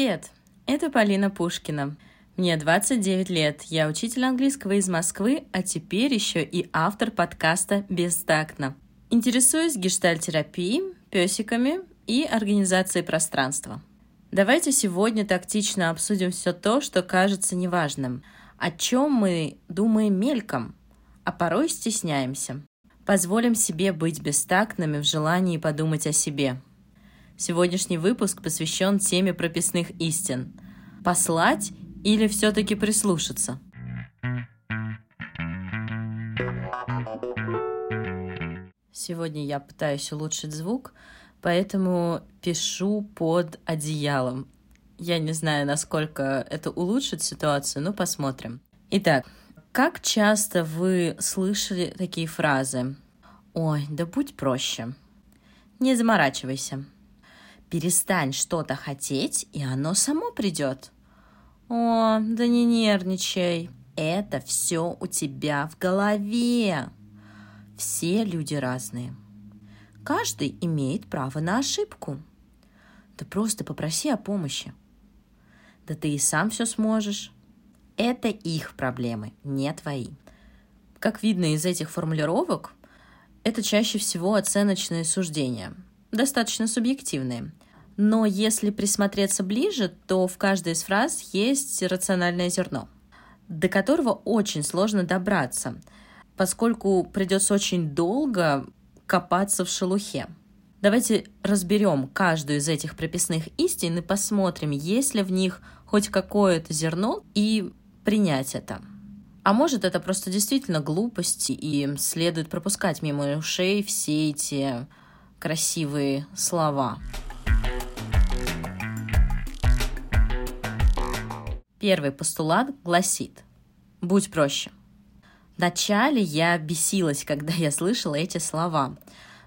Привет! Это Полина Пушкина. Мне 29 лет, я учитель английского из Москвы, а теперь еще и автор подкаста «Бестактно». Интересуюсь гештальтерапией, песиками и организацией пространства. Давайте сегодня тактично обсудим все то, что кажется неважным, о чем мы думаем мельком, а порой стесняемся. Позволим себе быть бестактными в желании подумать о себе. Сегодняшний выпуск посвящен теме прописных истин. Послать или все-таки прислушаться? Сегодня я пытаюсь улучшить звук, поэтому пишу под одеялом. Я не знаю, насколько это улучшит ситуацию, но посмотрим. Итак, как часто вы слышали такие фразы? Ой, да будь проще. Не заморачивайся. Перестань что-то хотеть, и оно само придет. О, да не нервничай. Это все у тебя в голове. Все люди разные. Каждый имеет право на ошибку. Да просто попроси о помощи. Да ты и сам все сможешь. Это их проблемы, не твои. Как видно из этих формулировок, это чаще всего оценочные суждения, достаточно субъективные. Но если присмотреться ближе, то в каждой из фраз есть рациональное зерно, до которого очень сложно добраться, поскольку придется очень долго копаться в шелухе. Давайте разберем каждую из этих прописных истин и посмотрим, есть ли в них хоть какое-то зерно и принять это. А может, это просто действительно глупость, и следует пропускать мимо ушей все эти красивые слова. Первый постулат гласит «Будь проще». Вначале я бесилась, когда я слышала эти слова.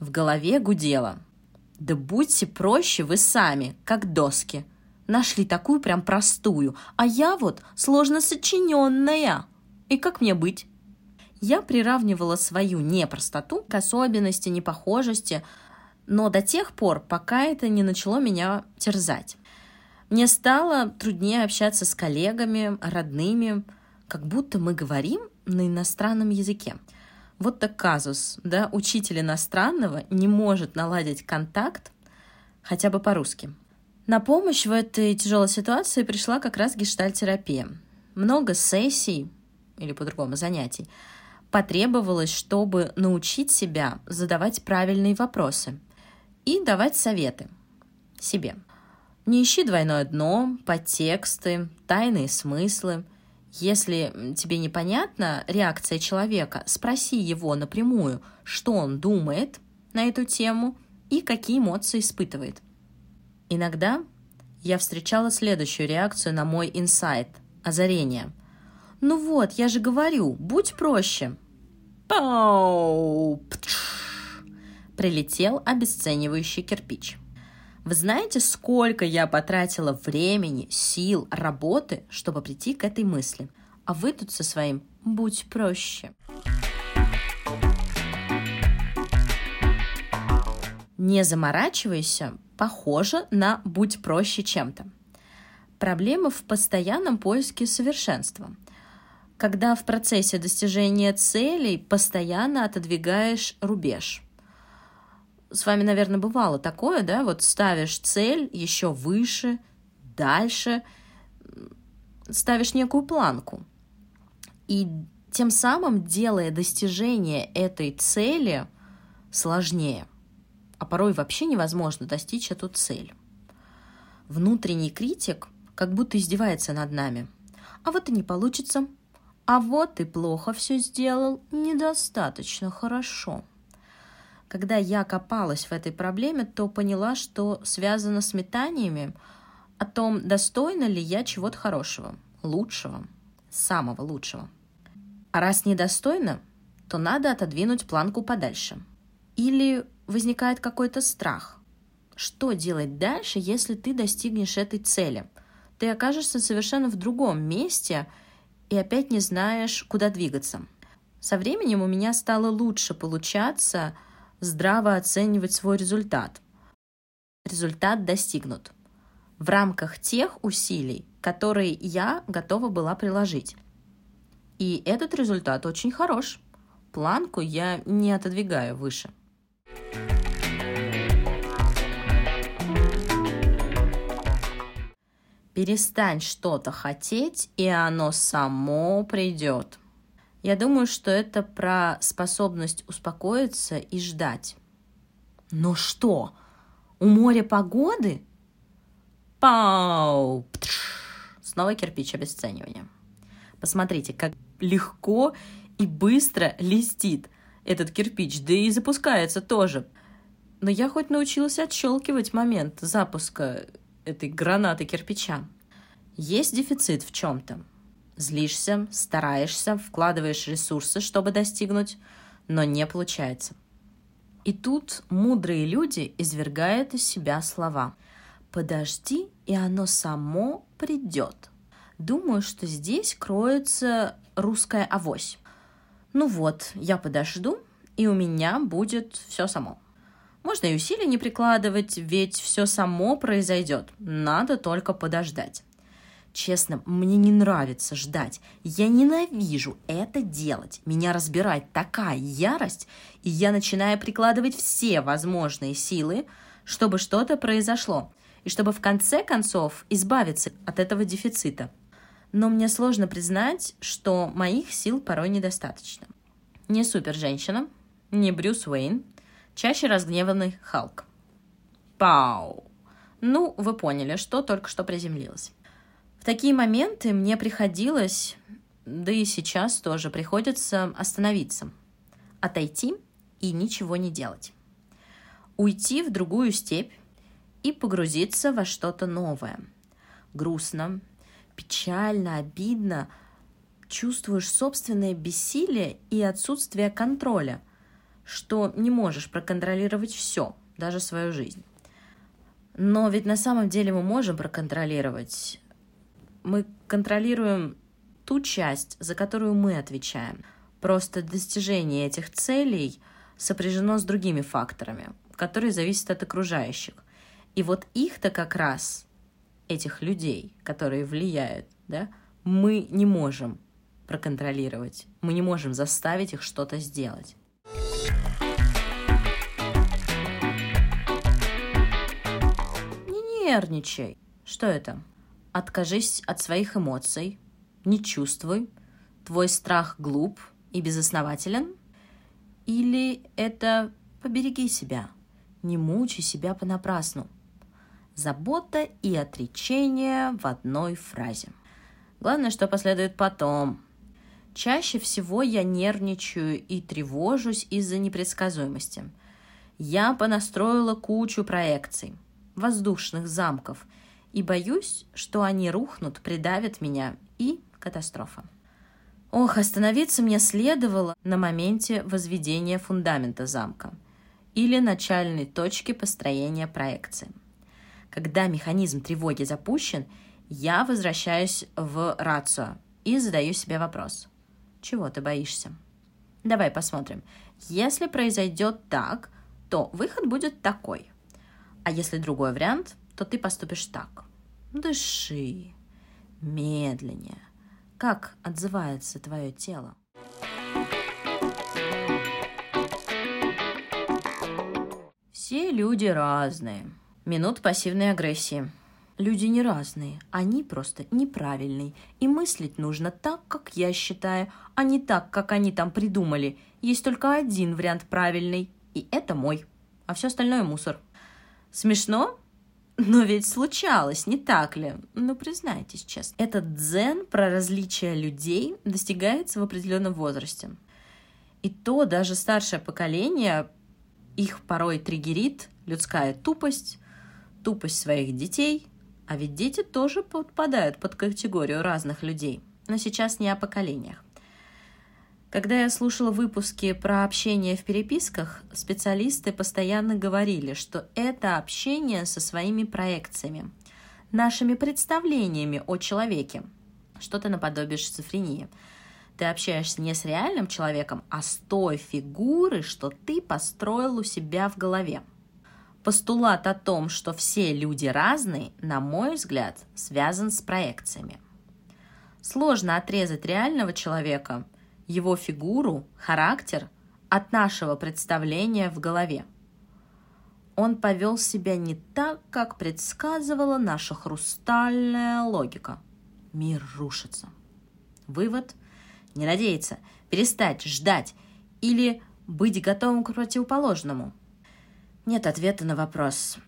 В голове гудела. «Да будьте проще вы сами, как доски», Нашли такую прям простую, а я вот сложно сочиненная. И как мне быть? Я приравнивала свою непростоту к особенности, непохожести, но до тех пор, пока это не начало меня терзать. Мне стало труднее общаться с коллегами, родными, как будто мы говорим на иностранном языке. Вот так казус, да, учитель иностранного не может наладить контакт хотя бы по-русски. На помощь в этой тяжелой ситуации пришла как раз гештальтерапия. Много сессий, или по-другому занятий, потребовалось, чтобы научить себя задавать правильные вопросы и давать советы себе. Не ищи двойное дно, подтексты, тайные смыслы. Если тебе непонятна реакция человека, спроси его напрямую, что он думает на эту тему и какие эмоции испытывает. Иногда я встречала следующую реакцию на мой инсайт – озарение. «Ну вот, я же говорю, будь проще!» Пау! Прилетел обесценивающий кирпич. Вы знаете, сколько я потратила времени, сил, работы, чтобы прийти к этой мысли? А вы тут со своим «будь проще». Не заморачивайся, похоже на «будь проще чем-то». Проблема в постоянном поиске совершенства. Когда в процессе достижения целей постоянно отодвигаешь рубеж. С вами, наверное, бывало такое, да? Вот ставишь цель еще выше, дальше, ставишь некую планку. И тем самым делая достижение этой цели сложнее – а порой вообще невозможно достичь эту цель. Внутренний критик как будто издевается над нами. А вот и не получится. А вот ты плохо все сделал, недостаточно хорошо. Когда я копалась в этой проблеме, то поняла, что связано с метаниями о том, достойна ли я чего-то хорошего, лучшего, самого лучшего. А раз недостойна, то надо отодвинуть планку подальше. Или возникает какой-то страх. Что делать дальше, если ты достигнешь этой цели? Ты окажешься совершенно в другом месте и опять не знаешь, куда двигаться. Со временем у меня стало лучше получаться здраво оценивать свой результат. Результат достигнут. в рамках тех усилий, которые я готова была приложить. И этот результат очень хорош. Планку я не отодвигаю выше. Перестань что-то хотеть, и оно само придет. Я думаю, что это про способность успокоиться и ждать. Но что? У моря погоды? Пау! Снова кирпич обесценивания. Посмотрите, как легко и быстро листит этот кирпич, да и запускается тоже. Но я хоть научилась отщелкивать момент запуска этой гранаты кирпича. Есть дефицит в чем-то. Злишься, стараешься, вкладываешь ресурсы, чтобы достигнуть, но не получается. И тут мудрые люди извергают из себя слова «Подожди, и оно само придет». Думаю, что здесь кроется русская авось. Ну вот, я подожду, и у меня будет все само. Можно и усилий не прикладывать, ведь все само произойдет. Надо только подождать. Честно, мне не нравится ждать. Я ненавижу это делать. Меня разбирает такая ярость, и я начинаю прикладывать все возможные силы, чтобы что-то произошло, и чтобы в конце концов избавиться от этого дефицита. Но мне сложно признать, что моих сил порой недостаточно. Не супер женщина, не Брюс Уэйн, чаще разгневанный Халк. Пау! Ну, вы поняли, что только что приземлилось. Такие моменты мне приходилось, да и сейчас тоже приходится остановиться, отойти и ничего не делать. Уйти в другую степь и погрузиться во что-то новое. Грустно, печально, обидно, чувствуешь собственное бессилие и отсутствие контроля – что не можешь проконтролировать все, даже свою жизнь. Но ведь на самом деле мы можем проконтролировать. Мы контролируем ту часть, за которую мы отвечаем. Просто достижение этих целей сопряжено с другими факторами, которые зависят от окружающих. И вот их-то как раз, этих людей, которые влияют, да, мы не можем проконтролировать. Мы не можем заставить их что-то сделать. нервничай. Что это? Откажись от своих эмоций, не чувствуй, твой страх глуп и безоснователен? Или это побереги себя, не мучай себя понапрасну? Забота и отречение в одной фразе. Главное, что последует потом. Чаще всего я нервничаю и тревожусь из-за непредсказуемости. Я понастроила кучу проекций – воздушных замков, и боюсь, что они рухнут, придавят меня, и катастрофа. Ох, остановиться мне следовало на моменте возведения фундамента замка или начальной точки построения проекции. Когда механизм тревоги запущен, я возвращаюсь в рацию и задаю себе вопрос. Чего ты боишься? Давай посмотрим. Если произойдет так, то выход будет такой – а если другой вариант, то ты поступишь так. Дыши медленнее. Как отзывается твое тело? Все люди разные. Минут пассивной агрессии. Люди не разные, они просто неправильные. И мыслить нужно так, как я считаю, а не так, как они там придумали. Есть только один вариант правильный, и это мой. А все остальное мусор. Смешно? Но ведь случалось, не так ли? Ну, признайтесь честно. Этот дзен про различия людей достигается в определенном возрасте. И то даже старшее поколение, их порой триггерит людская тупость, тупость своих детей, а ведь дети тоже подпадают под категорию разных людей. Но сейчас не о поколениях. Когда я слушала выпуски про общение в переписках, специалисты постоянно говорили, что это общение со своими проекциями, нашими представлениями о человеке, что-то наподобие шизофрении. Ты общаешься не с реальным человеком, а с той фигурой, что ты построил у себя в голове. Постулат о том, что все люди разные, на мой взгляд, связан с проекциями. Сложно отрезать реального человека, его фигуру, характер от нашего представления в голове. Он повел себя не так, как предсказывала наша хрустальная логика. Мир рушится. Вывод – не надеяться, перестать ждать или быть готовым к противоположному. Нет ответа на вопрос.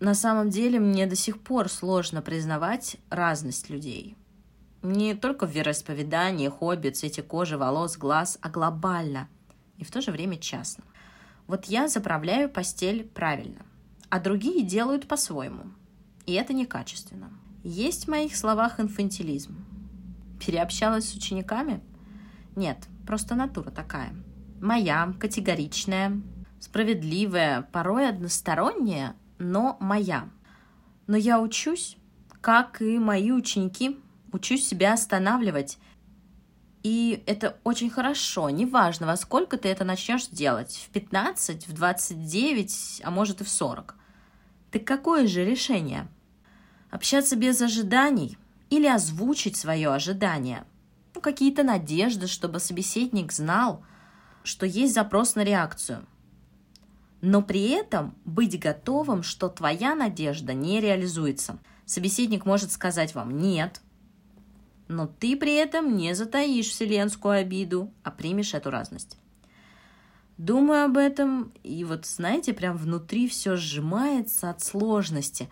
На самом деле мне до сих пор сложно признавать разность людей. Не только в вероисповедании, хобби, цвете кожи, волос, глаз, а глобально и в то же время частно. Вот я заправляю постель правильно, а другие делают по-своему. И это некачественно. Есть в моих словах инфантилизм. Переобщалась с учениками? Нет, просто натура такая – моя, категоричная, справедливая, порой односторонняя, но моя. Но я учусь, как и мои ученики, учусь себя останавливать. И это очень хорошо, неважно, во сколько ты это начнешь делать, в 15, в 29, а может и в 40. Ты какое же решение? Общаться без ожиданий или озвучить свое ожидание? Ну, какие-то надежды, чтобы собеседник знал – что есть запрос на реакцию. Но при этом быть готовым, что твоя надежда не реализуется. Собеседник может сказать вам «нет», но ты при этом не затаишь вселенскую обиду, а примешь эту разность. Думаю об этом, и вот, знаете, прям внутри все сжимается от сложности.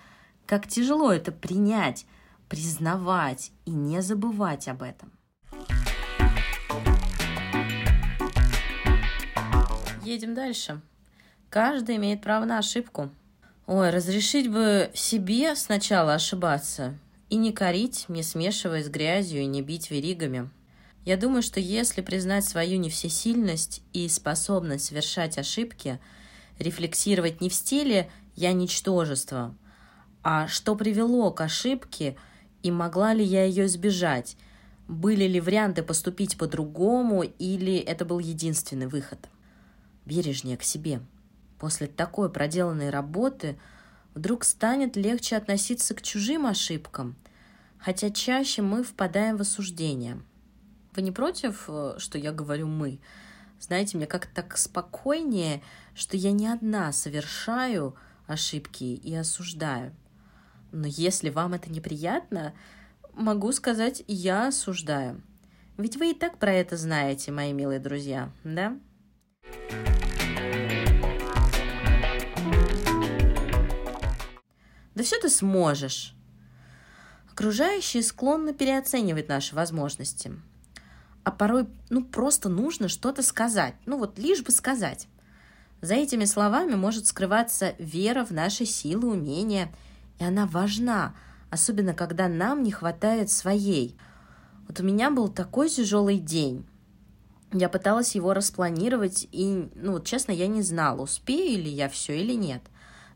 Как тяжело это принять, признавать и не забывать об этом. Едем дальше. Каждый имеет право на ошибку. Ой, разрешить бы себе сначала ошибаться и не корить, не смешивая с грязью и не бить веригами. Я думаю, что если признать свою не всесильность и способность совершать ошибки, рефлексировать не в стиле «я ничтожество», а что привело к ошибке и могла ли я ее избежать, были ли варианты поступить по-другому или это был единственный выход бережнее к себе. После такой проделанной работы вдруг станет легче относиться к чужим ошибкам, хотя чаще мы впадаем в осуждение. Вы не против, э, что я говорю «мы»? Знаете, мне как-то так спокойнее, что я не одна совершаю ошибки и осуждаю. Но если вам это неприятно, могу сказать, я осуждаю. Ведь вы и так про это знаете, мои милые друзья, да? Да все ты сможешь. Окружающие склонны переоценивать наши возможности. А порой, ну, просто нужно что-то сказать. Ну, вот лишь бы сказать. За этими словами может скрываться вера в наши силы, умения. И она важна, особенно когда нам не хватает своей. Вот у меня был такой тяжелый день. Я пыталась его распланировать, и, ну, вот честно, я не знала, успею ли я все или нет.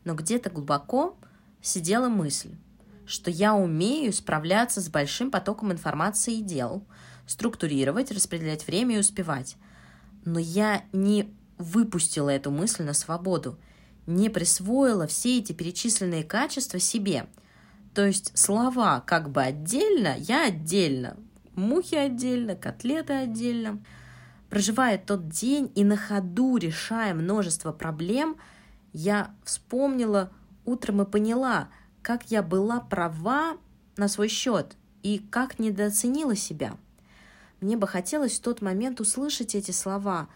Но где-то глубоко сидела мысль, что я умею справляться с большим потоком информации и дел, структурировать, распределять время и успевать. Но я не выпустила эту мысль на свободу, не присвоила все эти перечисленные качества себе. То есть слова как бы отдельно, я отдельно, мухи отдельно, котлеты отдельно. Проживая тот день и на ходу решая множество проблем, я вспомнила утром и поняла, как я была права на свой счет и как недооценила себя. Мне бы хотелось в тот момент услышать эти слова,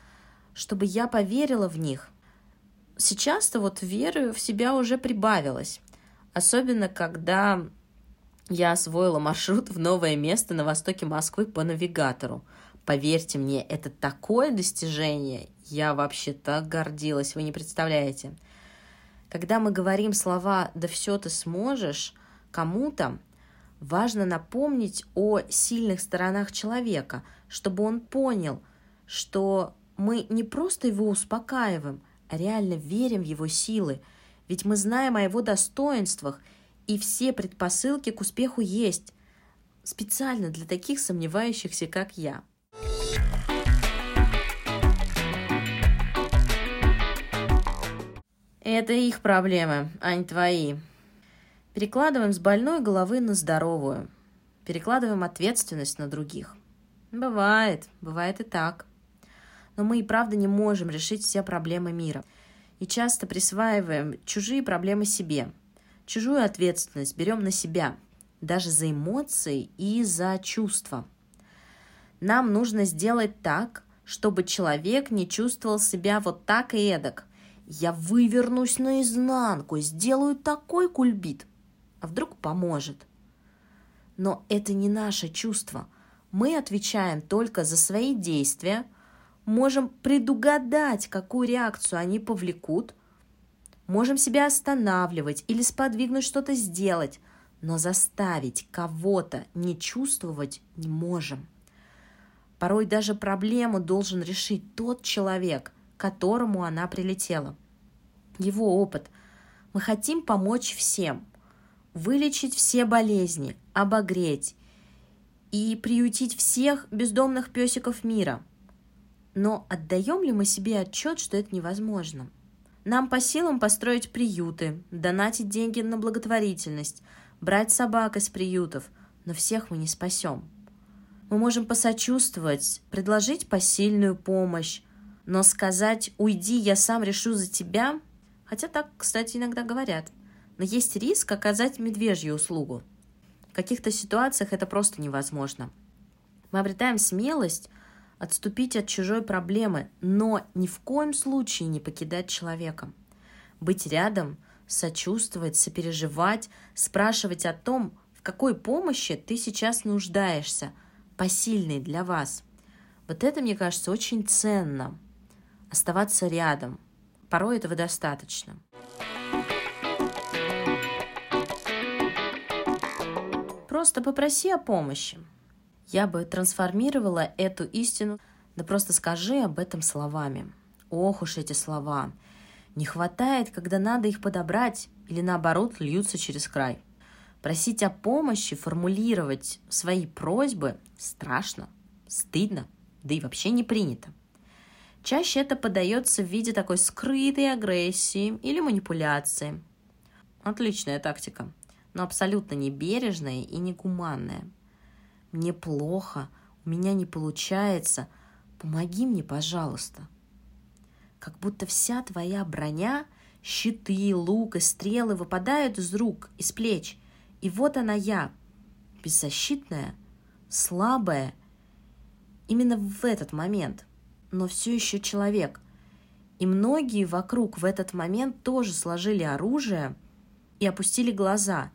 чтобы я поверила в них. Сейчас-то вот веры в себя уже прибавилось, особенно когда я освоила маршрут в новое место на востоке Москвы по навигатору. Поверьте мне, это такое достижение. Я вообще так гордилась, вы не представляете. Когда мы говорим слова «да все ты сможешь» кому-то, важно напомнить о сильных сторонах человека, чтобы он понял, что мы не просто его успокаиваем, а реально верим в его силы, ведь мы знаем о его достоинствах, и все предпосылки к успеху есть, специально для таких сомневающихся, как я – Это их проблемы, а не твои. Перекладываем с больной головы на здоровую. Перекладываем ответственность на других. Бывает, бывает и так. Но мы и правда не можем решить все проблемы мира. И часто присваиваем чужие проблемы себе. Чужую ответственность берем на себя, даже за эмоции и за чувства. Нам нужно сделать так, чтобы человек не чувствовал себя вот так и эдак – я вывернусь наизнанку, сделаю такой кульбит. А вдруг поможет? Но это не наше чувство. Мы отвечаем только за свои действия, можем предугадать, какую реакцию они повлекут, можем себя останавливать или сподвигнуть что-то сделать, но заставить кого-то не чувствовать не можем. Порой даже проблему должен решить тот человек – которому она прилетела. Его опыт. Мы хотим помочь всем, вылечить все болезни, обогреть и приютить всех бездомных песиков мира. Но отдаем ли мы себе отчет, что это невозможно? Нам по силам построить приюты, донатить деньги на благотворительность, брать собак из приютов, но всех мы не спасем. Мы можем посочувствовать, предложить посильную помощь, но сказать «уйди, я сам решу за тебя», хотя так, кстати, иногда говорят, но есть риск оказать медвежью услугу. В каких-то ситуациях это просто невозможно. Мы обретаем смелость отступить от чужой проблемы, но ни в коем случае не покидать человека. Быть рядом, сочувствовать, сопереживать, спрашивать о том, в какой помощи ты сейчас нуждаешься, посильной для вас. Вот это, мне кажется, очень ценно – оставаться рядом. Порой этого достаточно. Просто попроси о помощи. Я бы трансформировала эту истину, да просто скажи об этом словами. Ох уж эти слова. Не хватает, когда надо их подобрать, или наоборот льются через край. Просить о помощи, формулировать свои просьбы страшно, стыдно, да и вообще не принято. Чаще это подается в виде такой скрытой агрессии или манипуляции. Отличная тактика, но абсолютно не бережная и не гуманная. Мне плохо, у меня не получается, помоги мне, пожалуйста. Как будто вся твоя броня, щиты, лук и стрелы выпадают из рук, из плеч. И вот она я, беззащитная, слабая, именно в этот момент – но все еще человек. И многие вокруг в этот момент тоже сложили оружие и опустили глаза,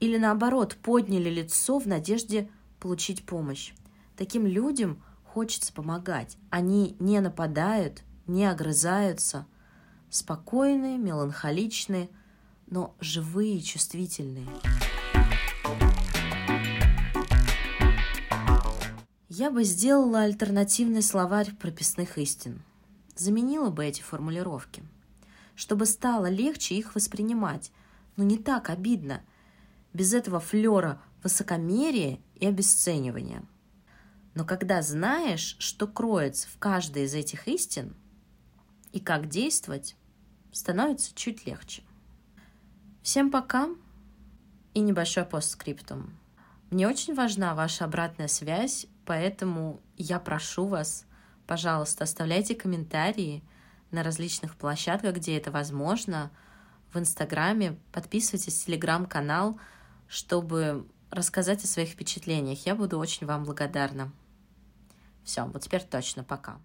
или наоборот подняли лицо в надежде получить помощь. Таким людям хочется помогать. Они не нападают, не огрызаются, спокойные, меланхоличные, но живые и чувствительные. Я бы сделала альтернативный словарь прописных истин. Заменила бы эти формулировки, чтобы стало легче их воспринимать, но не так обидно, без этого флера высокомерия и обесценивания. Но когда знаешь, что кроется в каждой из этих истин и как действовать, становится чуть легче. Всем пока и небольшой постскриптум. Мне очень важна ваша обратная связь Поэтому я прошу вас, пожалуйста, оставляйте комментарии на различных площадках, где это возможно, в Инстаграме, подписывайтесь в Телеграм-канал, чтобы рассказать о своих впечатлениях. Я буду очень вам благодарна. Все, вот теперь точно пока.